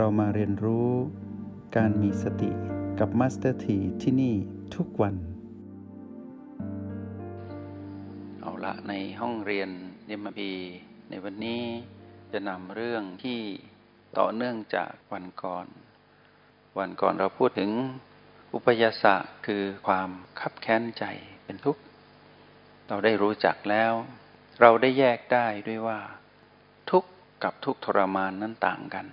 เรามาเรียนรู้การมีสติกับมาสเตอร์ทีที่นี่ทุกวัน เอาละในห้องเรียน MRP ในวันนี้จะนำเรื่องที่ต่อเนื่องจากวันก่อน วันก่อนเราพูดถึงอุปายาสะคือความคับแค้นใจเป็นทุกข์ เราได้รู้จักแล้ว เราได้แยกได้ด้วยว่า ทุกข์กับทุกข์ทรมานนั้นต่างกัน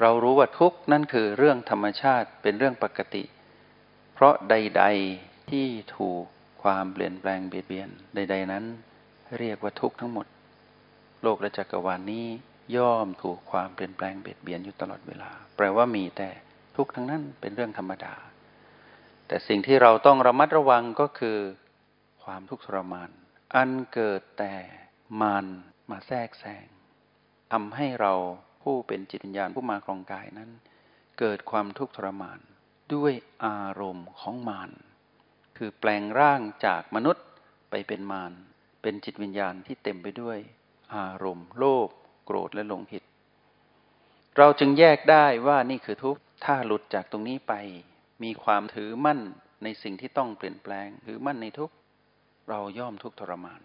เรารู้ว่าทุกนั่นคือเรื่องธรรมชาติเป็นเรื่องปกติ เพราะใด ๆที่ถูกความเปลี่ยนแปลงเบียดเบียนใด ๆ นั้น เรียกว่าทุกทั้งหมด โลกและจักรวาลนนี้ย่อมถูกความเปลี่ยนแปลงเบียดเบียนอยู่ตลอดเวลา แปลว่ามีแต่ทุกทั้งนั้นเป็นเรื่องธรรมดา แต่สิ่งที่เราต้องระมัดระวังก็คือ ความทุกข์ทรมาน อันเกิดแต่มานมาแทรกแซงทำให้เรา ผู้เป็นจิตวิญญาณผู้มาครองกายนั้น เกิดความทุกข์ทรมาน ด้วยอารมณ์ของมารคือแปลงร่างจากมนุษย์ไปเป็นมารเป็นจิตวิญญาณที่เต็มไปด้วย อารมณ์ โลภโกรธและหลงผิด เราจึงแยกได้ว่านี่คือทุกข์ถ้าหลุดจากตรงนี้ไป มีความถือมั่นในสิ่งที่ต้องเปลี่ยนแปลงถือมั่นในทุกข์เราย่อมทุกข์ทรมาน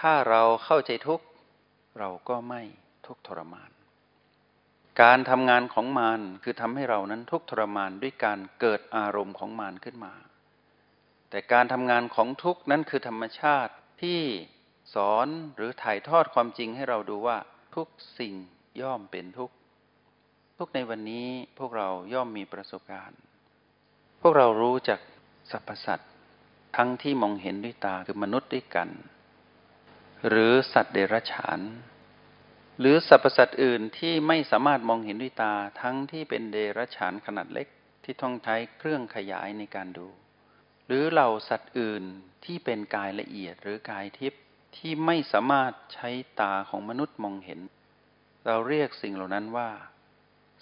ถ้าเราเข้าใจทุกข์เราก็ไม่ทุกข์ทรมาน การทำงานของมารคือทำให้เรานั้นทุกข์ทรมานด้วยการเกิดอารมณ์ของมารขึ้นมา แต่การทำงานของทุกข์นั้นคือธรรมชาติที่สอนหรือถ่ายทอดความจริงให้เราดูว่าทุกสิ่งย่อมเป็นทุกข์ทุกในวันนี้พวกเราย่อมมีประสบการณ์ พวกเรารู้จักสรรพสัตว์ทั้งที่มองเห็นด้วยตาคือมนุษย์ด้วยกัน หรือสัตว์เดรัจฉาน หรือสรรพสัตว์อื่นที่ไม่สามารถมองเห็นด้วยตาทั้งที่เป็นเดรัจฉานขนาดเล็กที่ต้องใช้เครื่องขยายในการดู หรือเหล่าสัตว์อื่นที่เป็นกายละเอียดหรือกายทิพย์ที่ไม่สามารถใช้ตาของมนุษย์มองเห็น เราเรียกสิ่งเหล่านั้นว่า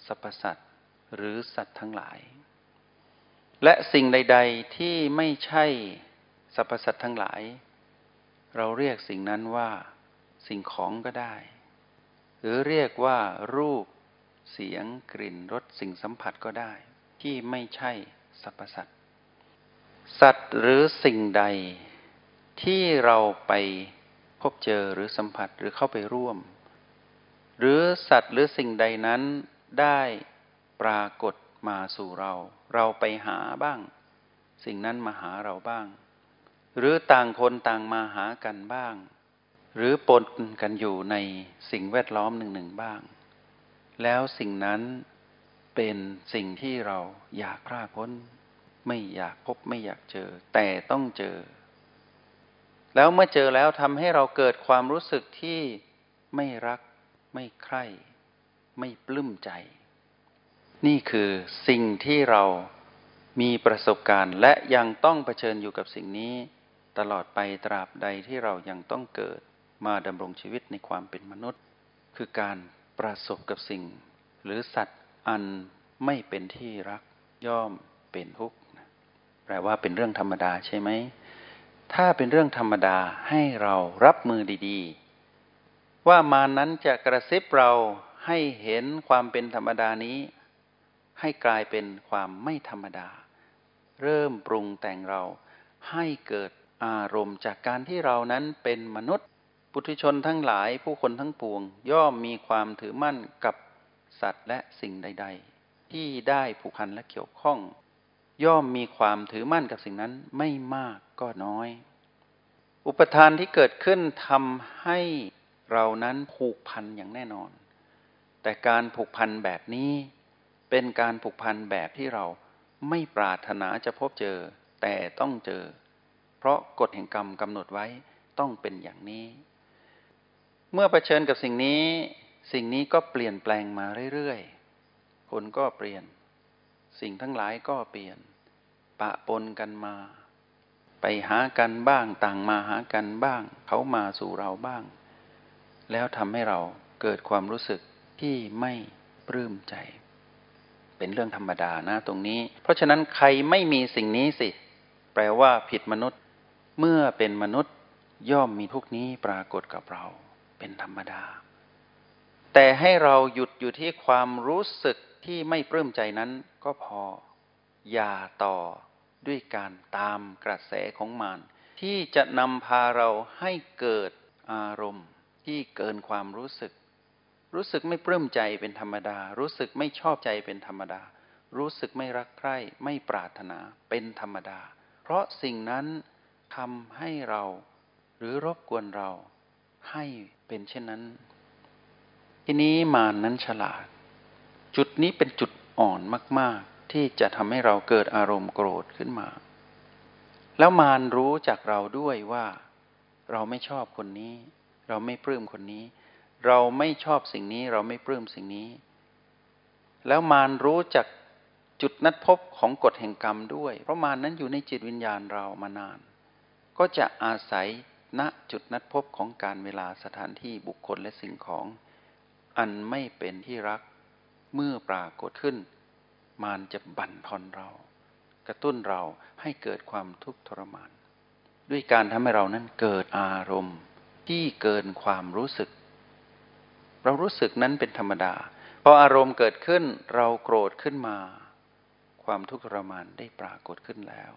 สรรพสัตว์หรือสัตว์ทั้งหลาย และสิ่งใด ๆที่ไม่ใช่สรรพสัตว์ทั้งหลาย เราเรียกสิ่งนั้นว่า สิ่งของก็ได้ หรือเรียกว่ารูปเสียงกลิ่นรสสิ่งสัมผัสก็ได้ ที่ไม่ใช่สรรพสัตว์สัตว์หรือสิ่งใดที่เราไปพบเจอหรือสัมผัสหรือเข้าไปร่วม หรือสัตว์หรือสิ่งใดนั้นได้ปรากฏมาสู่เรา เราไปหาบ้าง สิ่งนั้นมาหาเราบ้าง หรือต่างคนต่างมาหากันบ้าง หรือปนกันอยู่ในสิ่งแวดล้อมหนึ่งหนึ่งบ้าง แล้วสิ่งนั้นเป็นสิ่งที่เราอยากพลาดพ้น ไม่อยากพบไม่อยากเจอ แต่ต้องเจอ แล้วเมื่อเจอแล้วทำให้เราเกิดความรู้สึกที่ไม่รัก ไม่ใคร่ ไม่ปลื้มใจ นี่คือสิ่งที่เรามีประสบการณ์และยังต้องเผชิญอยู่กับสิ่งนี้ ตลอดไปตราบใดที่เรายังต้องเกิด มาดำรงชีวิตในความเป็นมนุษย์ คือการประสบกับสิ่ง หรือสัตว์อันไม่เป็นที่รักย่อมเป็นทุกข์แปลว่าเป็นเรื่องธรรมดาใช่ไหม ถ้าเป็นเรื่องธรรมดาให้เรารับมือดีๆ ว่ามานั้นจะกระซิบเราให้เห็นความเป็นธรรมดานี้ ให้กลายเป็นความไม่ธรรมดา เริ่มปรุงแต่งเราให้เกิดอารมณ์จากการที่เรานั้นเป็นมนุษย์ ปุถุชนทั้งหลายผู้คนทั้งปวง ย่อมมีความถือมั่นกับสัตว์และสิ่งใด ๆ ที่ได้ผูกพันและเกี่ยวข้อง ย่อมมีความถือมั่นกับสิ่งนั้นไม่มากก็น้อย อุปทานที่เกิดขึ้นทำให้เรานั้นผูกพันอย่างแน่นอน แต่การผูกพันแบบนี้ เป็นการผูกพันแบบที่เราไม่ปรารถนาจะพบเจอ แต่ต้องเจอ เพราะกฎแห่งกรรมกำหนดไว้ต้องเป็นอย่างนี้ เมื่อเผชิญกับสิ่งนี้ สิ่งนี้ก็เปลี่ยนแปลงมาเรื่อยๆ คนก็เปลี่ยน สิ่งทั้งหลายก็เปลี่ยน ปะปนกันมา ไปหากันบ้าง ต่างมาหากันบ้าง เขามาสู่เราบ้าง แล้วทำให้เราเกิดความรู้สึกที่ไม่ปลื้มใจ เป็นเรื่องธรรมดานะตรงนี้ เพราะฉะนั้นใครไม่มีสิ่งนี้สิ แปลว่าผิดมนุษย์ เมื่อเป็นมนุษย์ย่อมมีทุกนี้ปรากฏกับเรา เป็นธรรมดา แต่ให้เราหยุดอยู่ที่ความรู้สึกที่ไม่ปลื้มใจนั้นก็พอ อย่าต่อด้วยการตามกระแสของมารที่จะนำพาเราให้เกิดอารมณ์ที่เกินความรู้สึก รู้สึกไม่ปลื้มใจเป็นธรรมดา รู้สึกไม่ชอบใจเป็นธรรมดา รู้สึกไม่รักใคร่ไม่ปรารถนาเป็นธรรมดา เพราะสิ่งนั้นทำให้เรา หรือรบกวนเรา ให้เป็นเช่นนั้น ทีนี้มารนนั้นฉลาด จุดนี้เป็นจุดอ่อนมาก ๆ ที่จะทำให้เราเกิดอารมณ์โกรธขึ้นมา แล้วมารรู้จากเราด้วยว่า เราไม่ชอบคนนี้ เราไม่ปลื้มคนนี้ เราไม่ชอบสิ่งนี้เราไม่ปลื้มสิ่งนี้ แล้วมารรู้จากจุดนัดพบของกฎแห่งกรรมด้วย เพราะมารนั้นอยู่ในจิตวิญญาณเรามานาน ก็จะอาศัย ณจุดนัดพบของการเวลาสถานที่บุคคลและสิ่งของ อันไม่เป็นที่รักเมื่อปรากฏขึ้น มารจะบั่นทอนเรา กระตุ้นเราให้เกิดความทุกข์ทรมาน ด้วยการทำให้เรานั้นเกิดอารมณ์ที่เกินความรู้สึก เรารู้สึกนั้นเป็นธรรมดาพออารมณ์เกิดขึ้นเราโกรธขึ้นมา ความทุกข์ทรมานได้ปรากฏขึ้นแล้ว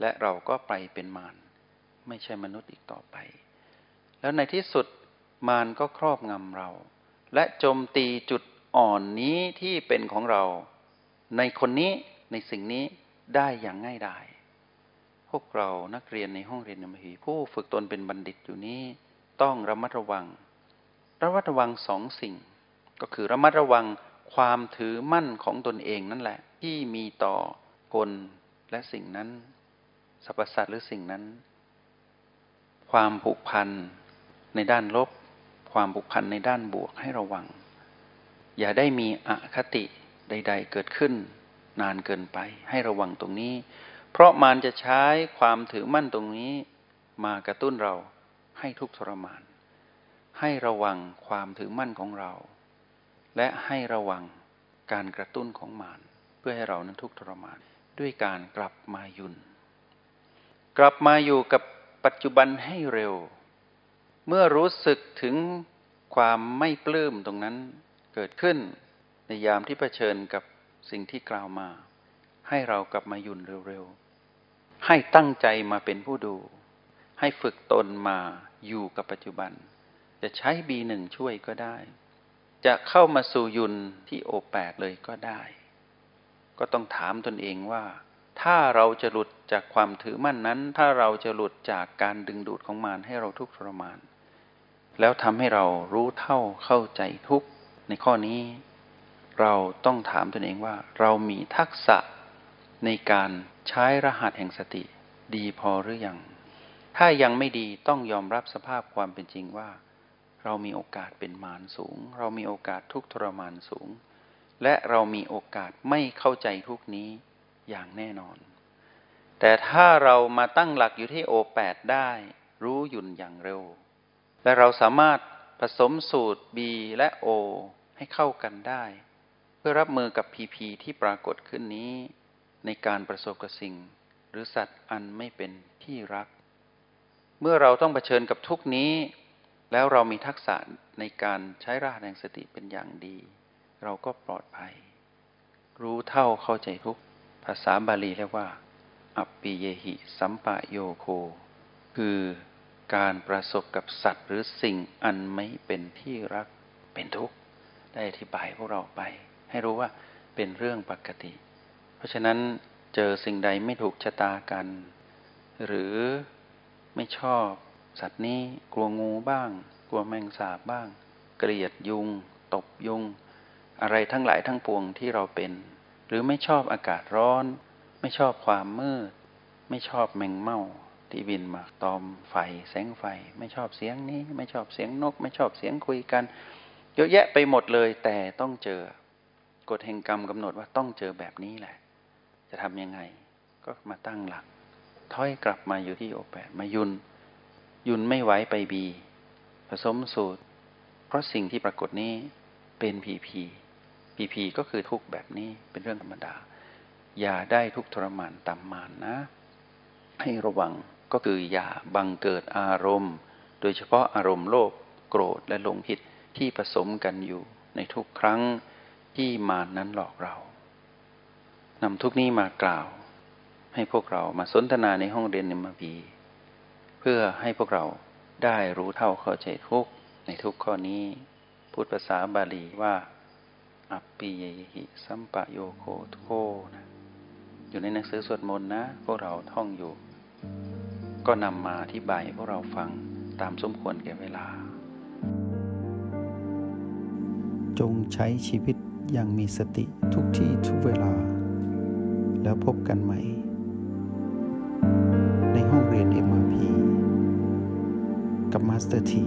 และเราก็ไปเป็นมาร ไม่ใช่มนุษย์อีกต่อไป แล้วในที่สุดมารก็ครอบงำเรา และโจมตีจุดอ่อนนี้ที่เป็นของเรา ในคนนี้ในสิ่งนี้ได้อย่างง่ายดายพวกเรานักเรียนในห้องเรียนนมหีผู้ฝึกตนเป็นบัณฑิตอยู่นี้ ต้องระมัดระวัง ระมัดระวังสองสิ่ง ก็คือระมัดระวังความถือมั่นของตนเองนั่นแหละ ที่มีต่อคนและสิ่งนั้นสรรพสัตว์หรือสิ่งนั้น ความผูกพันในด้านลบ ความผูกพันในด้านบวกให้ระวัง อย่าได้มีอคติใด ๆ เกิดขึ้น นานเกินไปให้ระวังตรงนี้ เพราะมันจะใช้ความถือมั่นตรงนี้ มากระตุ้นเราให้ทุกข์ทรมาน ให้ระวังความถือมั่นของเรา และให้ระวังการกระตุ้นของมารเพื่อให้เรานั้นทุกข์ทรมาน ด้วยการกลับมายุน กลับมาอยู่กับ ปัจจุบันให้เร็ว เมื่อรู้สึกถึงความไม่ปลื้มตรงนั้นเกิดขึ้น ในยามที่เผชิญกับสิ่งที่กล่าวมา ให้เรากลับมายุ่นเร็วๆ ให้ตั้งใจมาเป็นผู้ดู ให้ฝึกตนมาอยู่กับปัจจุบัน จะใช้บีหนึ่งช่วยก็ได้ จะเข้ามาสู่ยุนที่โอแปดเลยก็ได้ ก็ต้องถามตนเองว่า ถ้าเราจะหลุดจากความถือมั่นนั้น ถ้าเราจะหลุดจากการดึงดูดของมารให้เราทุกข์ทรมาน แล้วทำให้เรารู้เท่าเข้าใจทุกในข้อนี้ เราต้องถามตนเองว่า เรามีทักษะในการใช้รหัสแห่งสติ ดีพอหรือยัง ถ้ายังไม่ดีต้องยอมรับสภาพความเป็นจริงว่า เรามีโอกาสเป็นมารสูง เรามีโอกาสทุกทรมานสูง และเรามีโอกาสไม่เข้าใจทุกนี้ อย่างแน่นอน แต่ถ้าเรามาตั้งหลักอยู่ที่โอแปดได้ รู้หยุ่นอย่างเร็ว และเราสามารถผสมสูตร B และ O ให้เข้ากันได้ เพื่อรับมือกับ PP ที่ปรากฏขึ้นนี้ ในการประสบกับสิ่ง หรือสัตว์อันไม่เป็นที่รัก เมื่อเราต้องเผชิญกับทุกนี้ แล้วเรามีทักษะในการใช้ราแห่งสติเป็นอย่างดี เราก็ปลอดภัย รู้เท่าเข้าใจทุก ภาษาบาลีเรียกว่า อัปปิเยหิสัมปะโยโค คือการประสบกับสัตว์หรือสิ่งอันไม่เป็นที่รักเป็นทุกข์ ได้อธิบายพวกเราไป ให้รู้ว่าเป็นเรื่องปกติ เพราะฉะนั้นเจอสิ่งใดไม่ถูกชะตากัน หรือไม่ชอบสัตว์นี้กลัวงูบ้าง กลัวแมงสาบบ้าง เกลียดยุง ตบยุง อะไรทั้งหลายทั้งปวงที่เราเป็น หรือไม่ชอบอากาศร้อน ไม่ชอบความมืด ไม่ชอบแมงเม่าที่บินมาตอมไฟแสงไฟ ไม่ชอบเสียงนี้ ไม่ชอบเสียงนก ไม่ชอบเสียงคุยกัน เยอะแยะไปหมดเลยแต่ต้องเจอกฎแห่งกรรมกำหนดว่าต้องเจอแบบนี้แหละ จะทำยังไง ก็มาตั้งหลักถอยกลับมาอยู่ที่โอแปดมายุน ยุนไม่ไหวไปบี ผสมสูตร เพราะสิ่งที่ปรากฏนี้เป็นพีพี พีพีก็คือทุกแบบนี้เป็นเรื่องธรรมดา อย่าได้ทุกทรมานตามมานนะ ให้ระวังก็คืออย่าบังเกิดอารมณ์ โดยเฉพาะอารมณ์โลภโกรธและหลงผิดที่ผสมกันอยู่ในทุกครั้งที่มานั้นหลอกเรานำทุกนี้มากล่าว ให้พวกเรามาสนทนาในห้องเรียนนิมพีเพื่อให้พวกเราได้รู้เท่าเข้าใจทุกในทุกข้อนี้ พูดภาษาบาลีว่า อัปปิเยหิสัมปะโยโคทุโคนะอยู่ในหนังสือสวดมนต์นะ พวกเราท่องอยู่ ก็นำมาอธิบายให้พวกเราฟังตามสมควรแก่เวลา จงใช้ชีวิตอย่างมีสติทุกที่ทุกเวลา แล้วพบกันใหม่ ในห้องเรียน MRP กับมาสเตอร์ที